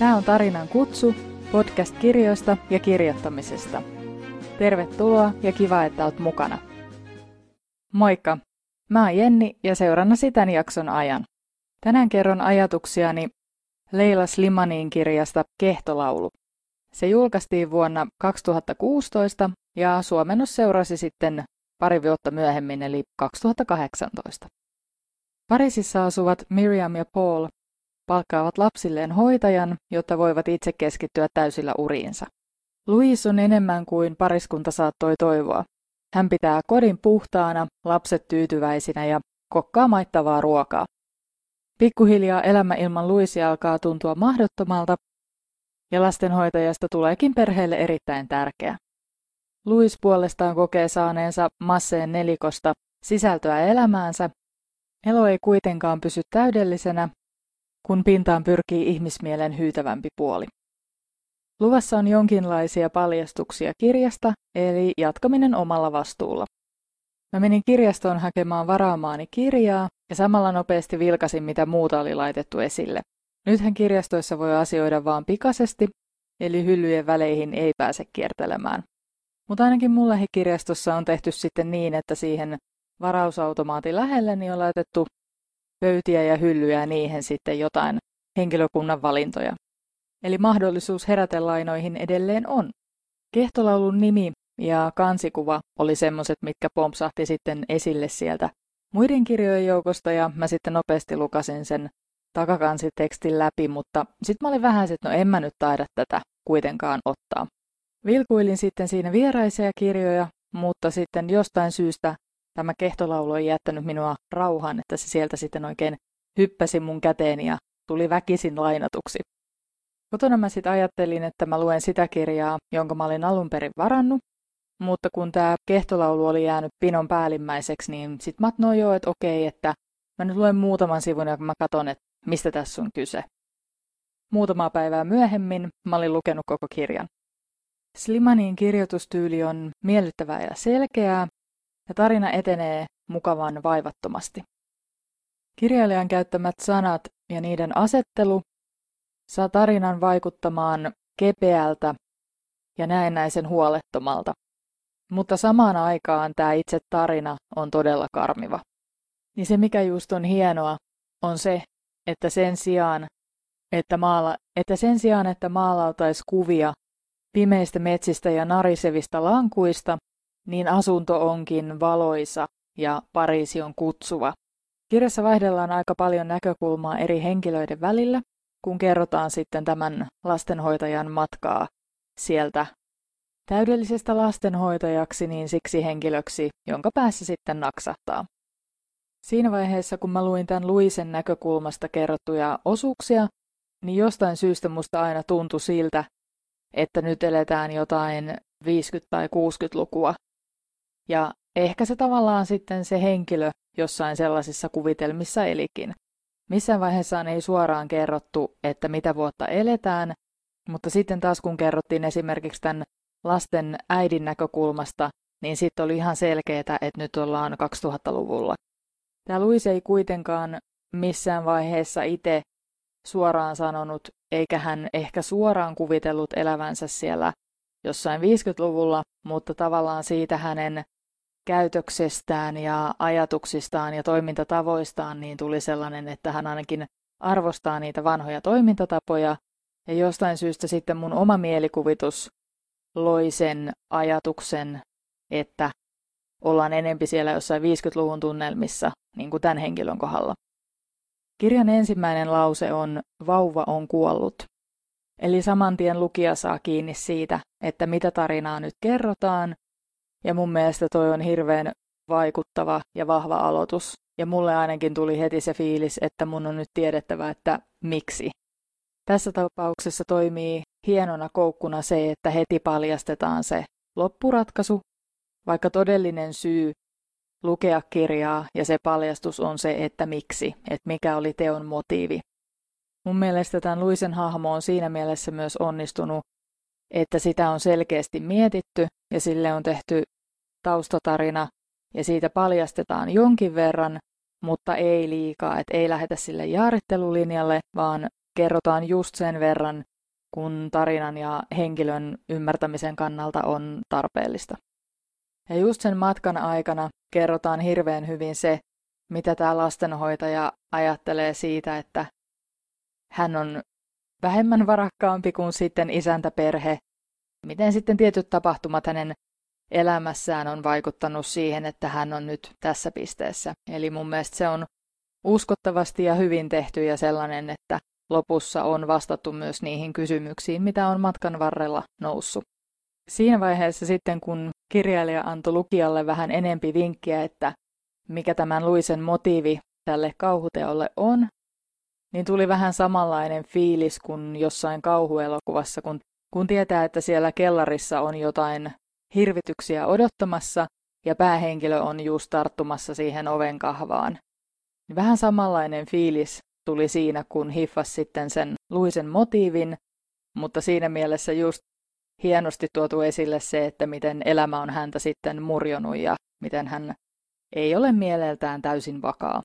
Tämä on Tarinan kutsu, podcast kirjoista ja kirjoittamisesta. Tervetuloa ja kiva, että oot mukana. Moikka! Mä oon Jenni ja seurannasi tämän jakson ajan. Tänään kerron ajatuksiani Leila Slimanin kirjasta Kehtolaulu. Se julkaistiin vuonna 2016 ja suomennos seurasi sitten pari vuotta myöhemmin eli 2018. Pariisissa asuvat Miriam ja Paul palkkaavat lapsilleen hoitajan, jotta voivat itse keskittyä täysillä uriinsa. Louise on enemmän kuin pariskunta saattoi toivoa. Hän pitää kodin puhtaana, lapset tyytyväisinä ja kokkaa maittavaa ruokaa. Pikkuhiljaa elämä ilman Luisia alkaa tuntua mahdottomalta, ja lastenhoitajasta tuleekin perheelle erittäin tärkeä. Luis puolestaan kokee saaneensa masseen nelikosta sisältöä elämäänsä. Elo ei kuitenkaan pysy täydellisenä, kun pintaan pyrkii ihmismielen hyytävämpi puoli. Luvassa on jonkinlaisia paljastuksia kirjasta, eli jatkaminen omalla vastuulla. Mä menin kirjastoon hakemaan varaamaani kirjaa ja samalla nopeasti vilkasin, mitä muuta oli laitettu esille. Nythän kirjastoissa voi asioida vaan pikaisesti, eli hyllyjen väleihin ei pääse kiertelemään. Mutta ainakin mulla kirjastossa on tehty sitten niin, että siihen varausautomaatin lähelle niin on laitettu pöytiä ja hyllyjä ja niihin sitten jotain henkilökunnan valintoja. Eli mahdollisuus herätelainoihin edelleen on. Kehtolaulun nimi ja kansikuva oli semmoset, mitkä pompsahti sitten esille sieltä muiden kirjojen joukosta ja mä sitten nopeasti lukasin sen takakansitekstin läpi, mutta sitten mä olin vähän, että no en mä nyt taida tätä kuitenkaan ottaa. Vilkuilin sitten siinä vieraisia kirjoja, mutta sitten jostain syystä tämä kehtolaulu ei jättänyt minua rauhaan, että se sieltä sitten oikein hyppäsi mun käteen ja tuli väkisin lainatuksi. Kotona mä sitten ajattelin, että mä luen sitä kirjaa, jonka mä olin alun perin varannut, mutta kun tämä kehtolaulu oli jäänyt pinon päällimmäiseksi, niin sit mä no joo, että okei, että mä nyt luen muutaman sivun ja mä katson, että mistä tässä on kyse. Muutamaa päivää myöhemmin mä olin lukenut koko kirjan. Slimanin kirjoitustyyli on miellyttävää ja selkeää, ja tarina etenee mukavan vaivattomasti. Kirjailijan käyttämät sanat ja niiden asettelu saa tarinan vaikuttamaan kepeältä ja näennäisen huolettomalta. Mutta samaan aikaan tämä itse tarina on todella karmiva. Niin se mikä just on hienoa, on se, että sen sijaan, että, maala, että sen sijaan, että maalautais kuvia pimeistä metsistä ja narisevista lankuista, niin asunto onkin valoisa ja Pariisi on kutsuva. Kirjassa vaihdellaan aika paljon näkökulmaa eri henkilöiden välillä, kun kerrotaan sitten tämän lastenhoitajan matkaa sieltä täydellisestä lastenhoitajaksi niin siksi henkilöksi, jonka päässä sitten naksahtaa. Siinä vaiheessa, kun mä luin tämän Luisen näkökulmasta kerrottuja osuuksia, niin jostain syystä musta aina tuntui siltä, että nyt eletään jotain 50- tai 60-lukua. Ja ehkä se tavallaan sitten se henkilö jossain sellaisissa kuvitelmissa elikin. Missään vaiheessaan ei suoraan kerrottu, että mitä vuotta eletään, mutta sitten taas kun kerrottiin esimerkiksi tämän lasten äidin näkökulmasta, niin sitten oli ihan selkeää, että nyt ollaan 2000-luvulla. Tämä Luis ei kuitenkaan missään vaiheessa itse suoraan sanonut, eikä hän ehkä suoraan kuvitellut elävänsä siellä jossain 50-luvulla, mutta tavallaan siitä hänen käytöksestään ja ajatuksistaan ja toimintatavoistaan niin tuli sellainen, että hän ainakin arvostaa niitä vanhoja toimintatapoja. Ja jostain syystä sitten mun oma mielikuvitus loi sen ajatuksen, että ollaan enempi siellä jossain 50-luvun tunnelmissa, niin kuin tämän henkilön kohdalla. Kirjan ensimmäinen lause on vauva on kuollut. Eli saman tien lukija saa kiinni siitä, että mitä tarinaa nyt kerrotaan, ja mun mielestä toi on hirveän vaikuttava ja vahva aloitus. Ja mulle ainakin tuli heti se fiilis, että mun on nyt tiedettävä, että miksi. Tässä tapauksessa toimii hienona koukkuna se, että heti paljastetaan se loppuratkaisu, vaikka todellinen syy lukea kirjaa ja se paljastus on se, että miksi, että mikä oli teon motiivi. Mun mielestä tämän Luisen hahmo on siinä mielessä myös onnistunut, että sitä on selkeästi mietitty ja sille on tehty taustatarina ja siitä paljastetaan jonkin verran, mutta ei liikaa, että ei lähdetä sille jaarittelulinjalle, vaan kerrotaan just sen verran, kun tarinan ja henkilön ymmärtämisen kannalta on tarpeellista. Ja just sen matkan aikana kerrotaan hirveän hyvin se, mitä tämä lastenhoitaja ajattelee siitä, että hän on vähemmän varakkaampi kuin sitten isäntäperhe, miten sitten tietyt tapahtumat hänen elämässään on vaikuttanut siihen, että hän on nyt tässä pisteessä. Eli mun mielestä se on uskottavasti ja hyvin tehty ja sellainen, että lopussa on vastattu myös niihin kysymyksiin, mitä on matkan varrella noussut. Siinä vaiheessa sitten, kun kirjailija antoi lukijalle vähän enempi vinkkiä, että mikä tämän Luisen motiivi tälle kauhuteolle on, niin tuli vähän samanlainen fiilis kuin jossain kauhuelokuvassa, kun, kun tietää, että siellä kellarissa on jotain hirvityksiä odottamassa ja päähenkilö on just tarttumassa siihen oven kahvaan. Vähän samanlainen fiilis tuli siinä, kun hiffas sitten sen Luisen motiivin, mutta siinä mielessä just hienosti tuotu esille se, että miten elämä on häntä sitten murjonut ja miten hän ei ole mieleltään täysin vakaa.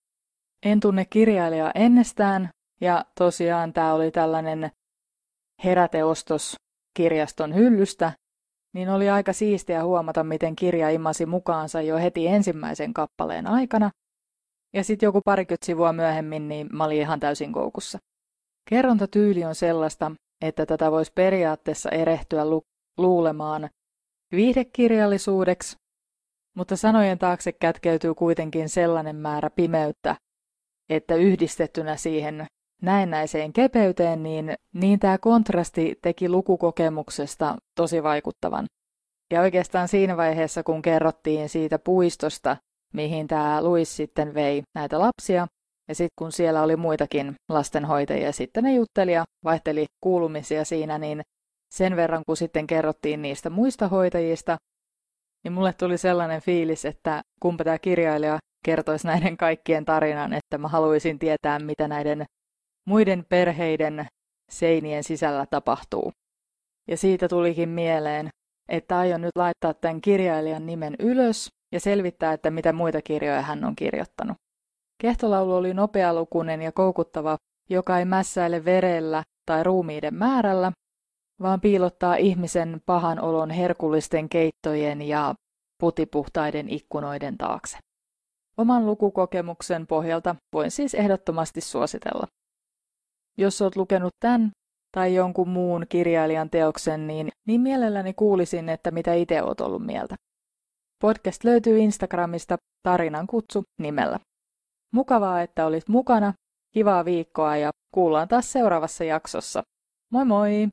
En tunne kirjailijaa ennestään, ja tosiaan tämä oli tällainen heräteostos kirjaston hyllystä, niin oli aika siistiä huomata, miten kirja imasi mukaansa jo heti ensimmäisen kappaleen aikana, ja sitten joku parikymmentä sivua myöhemmin, niin mä olin ihan täysin koukussa. Kerrontatyyli on sellaista, että tätä voisi periaatteessa erehtyä lu- luulemaan viihdekirjallisuudeksi, mutta sanojen taakse kätkeytyy kuitenkin sellainen määrä pimeyttä, että yhdistettynä siihen näennäiseen kepeyteen, niin, niin tämä kontrasti teki lukukokemuksesta tosi vaikuttavan. Ja oikeastaan siinä vaiheessa, kun kerrottiin siitä puistosta, mihin tämä Luis sitten vei näitä lapsia, ja sitten kun siellä oli muitakin lastenhoitajia, sitten ne jutteli ja vaihteli kuulumisia siinä, niin sen verran kun sitten kerrottiin niistä muista hoitajista, niin mulle tuli sellainen fiilis, että kumpa tämä kirjailija kertoisi näiden kaikkien tarinan, että mä haluaisin tietää, mitä näiden muiden perheiden seinien sisällä tapahtuu. Ja siitä tulikin mieleen, että aion nyt laittaa tämän kirjailijan nimen ylös ja selvittää, että mitä muita kirjoja hän on kirjoittanut. Kehtolaulu oli nopealukuinen ja koukuttava, joka ei mässäile verellä tai ruumiiden määrällä, vaan piilottaa ihmisen pahan olon herkullisten keittojen ja putipuhtaiden ikkunoiden taakse. Oman lukukokemuksen pohjalta voin siis ehdottomasti suositella. Jos olet lukenut tämän tai jonkun muun kirjailijan teoksen, niin, niin mielelläni kuulisin, että mitä itse olet ollut mieltä. Podcast löytyy Instagramista Tarinan kutsu nimellä. Mukavaa, että olit mukana, kivaa viikkoa ja kuullaan taas seuraavassa jaksossa. Moi moi!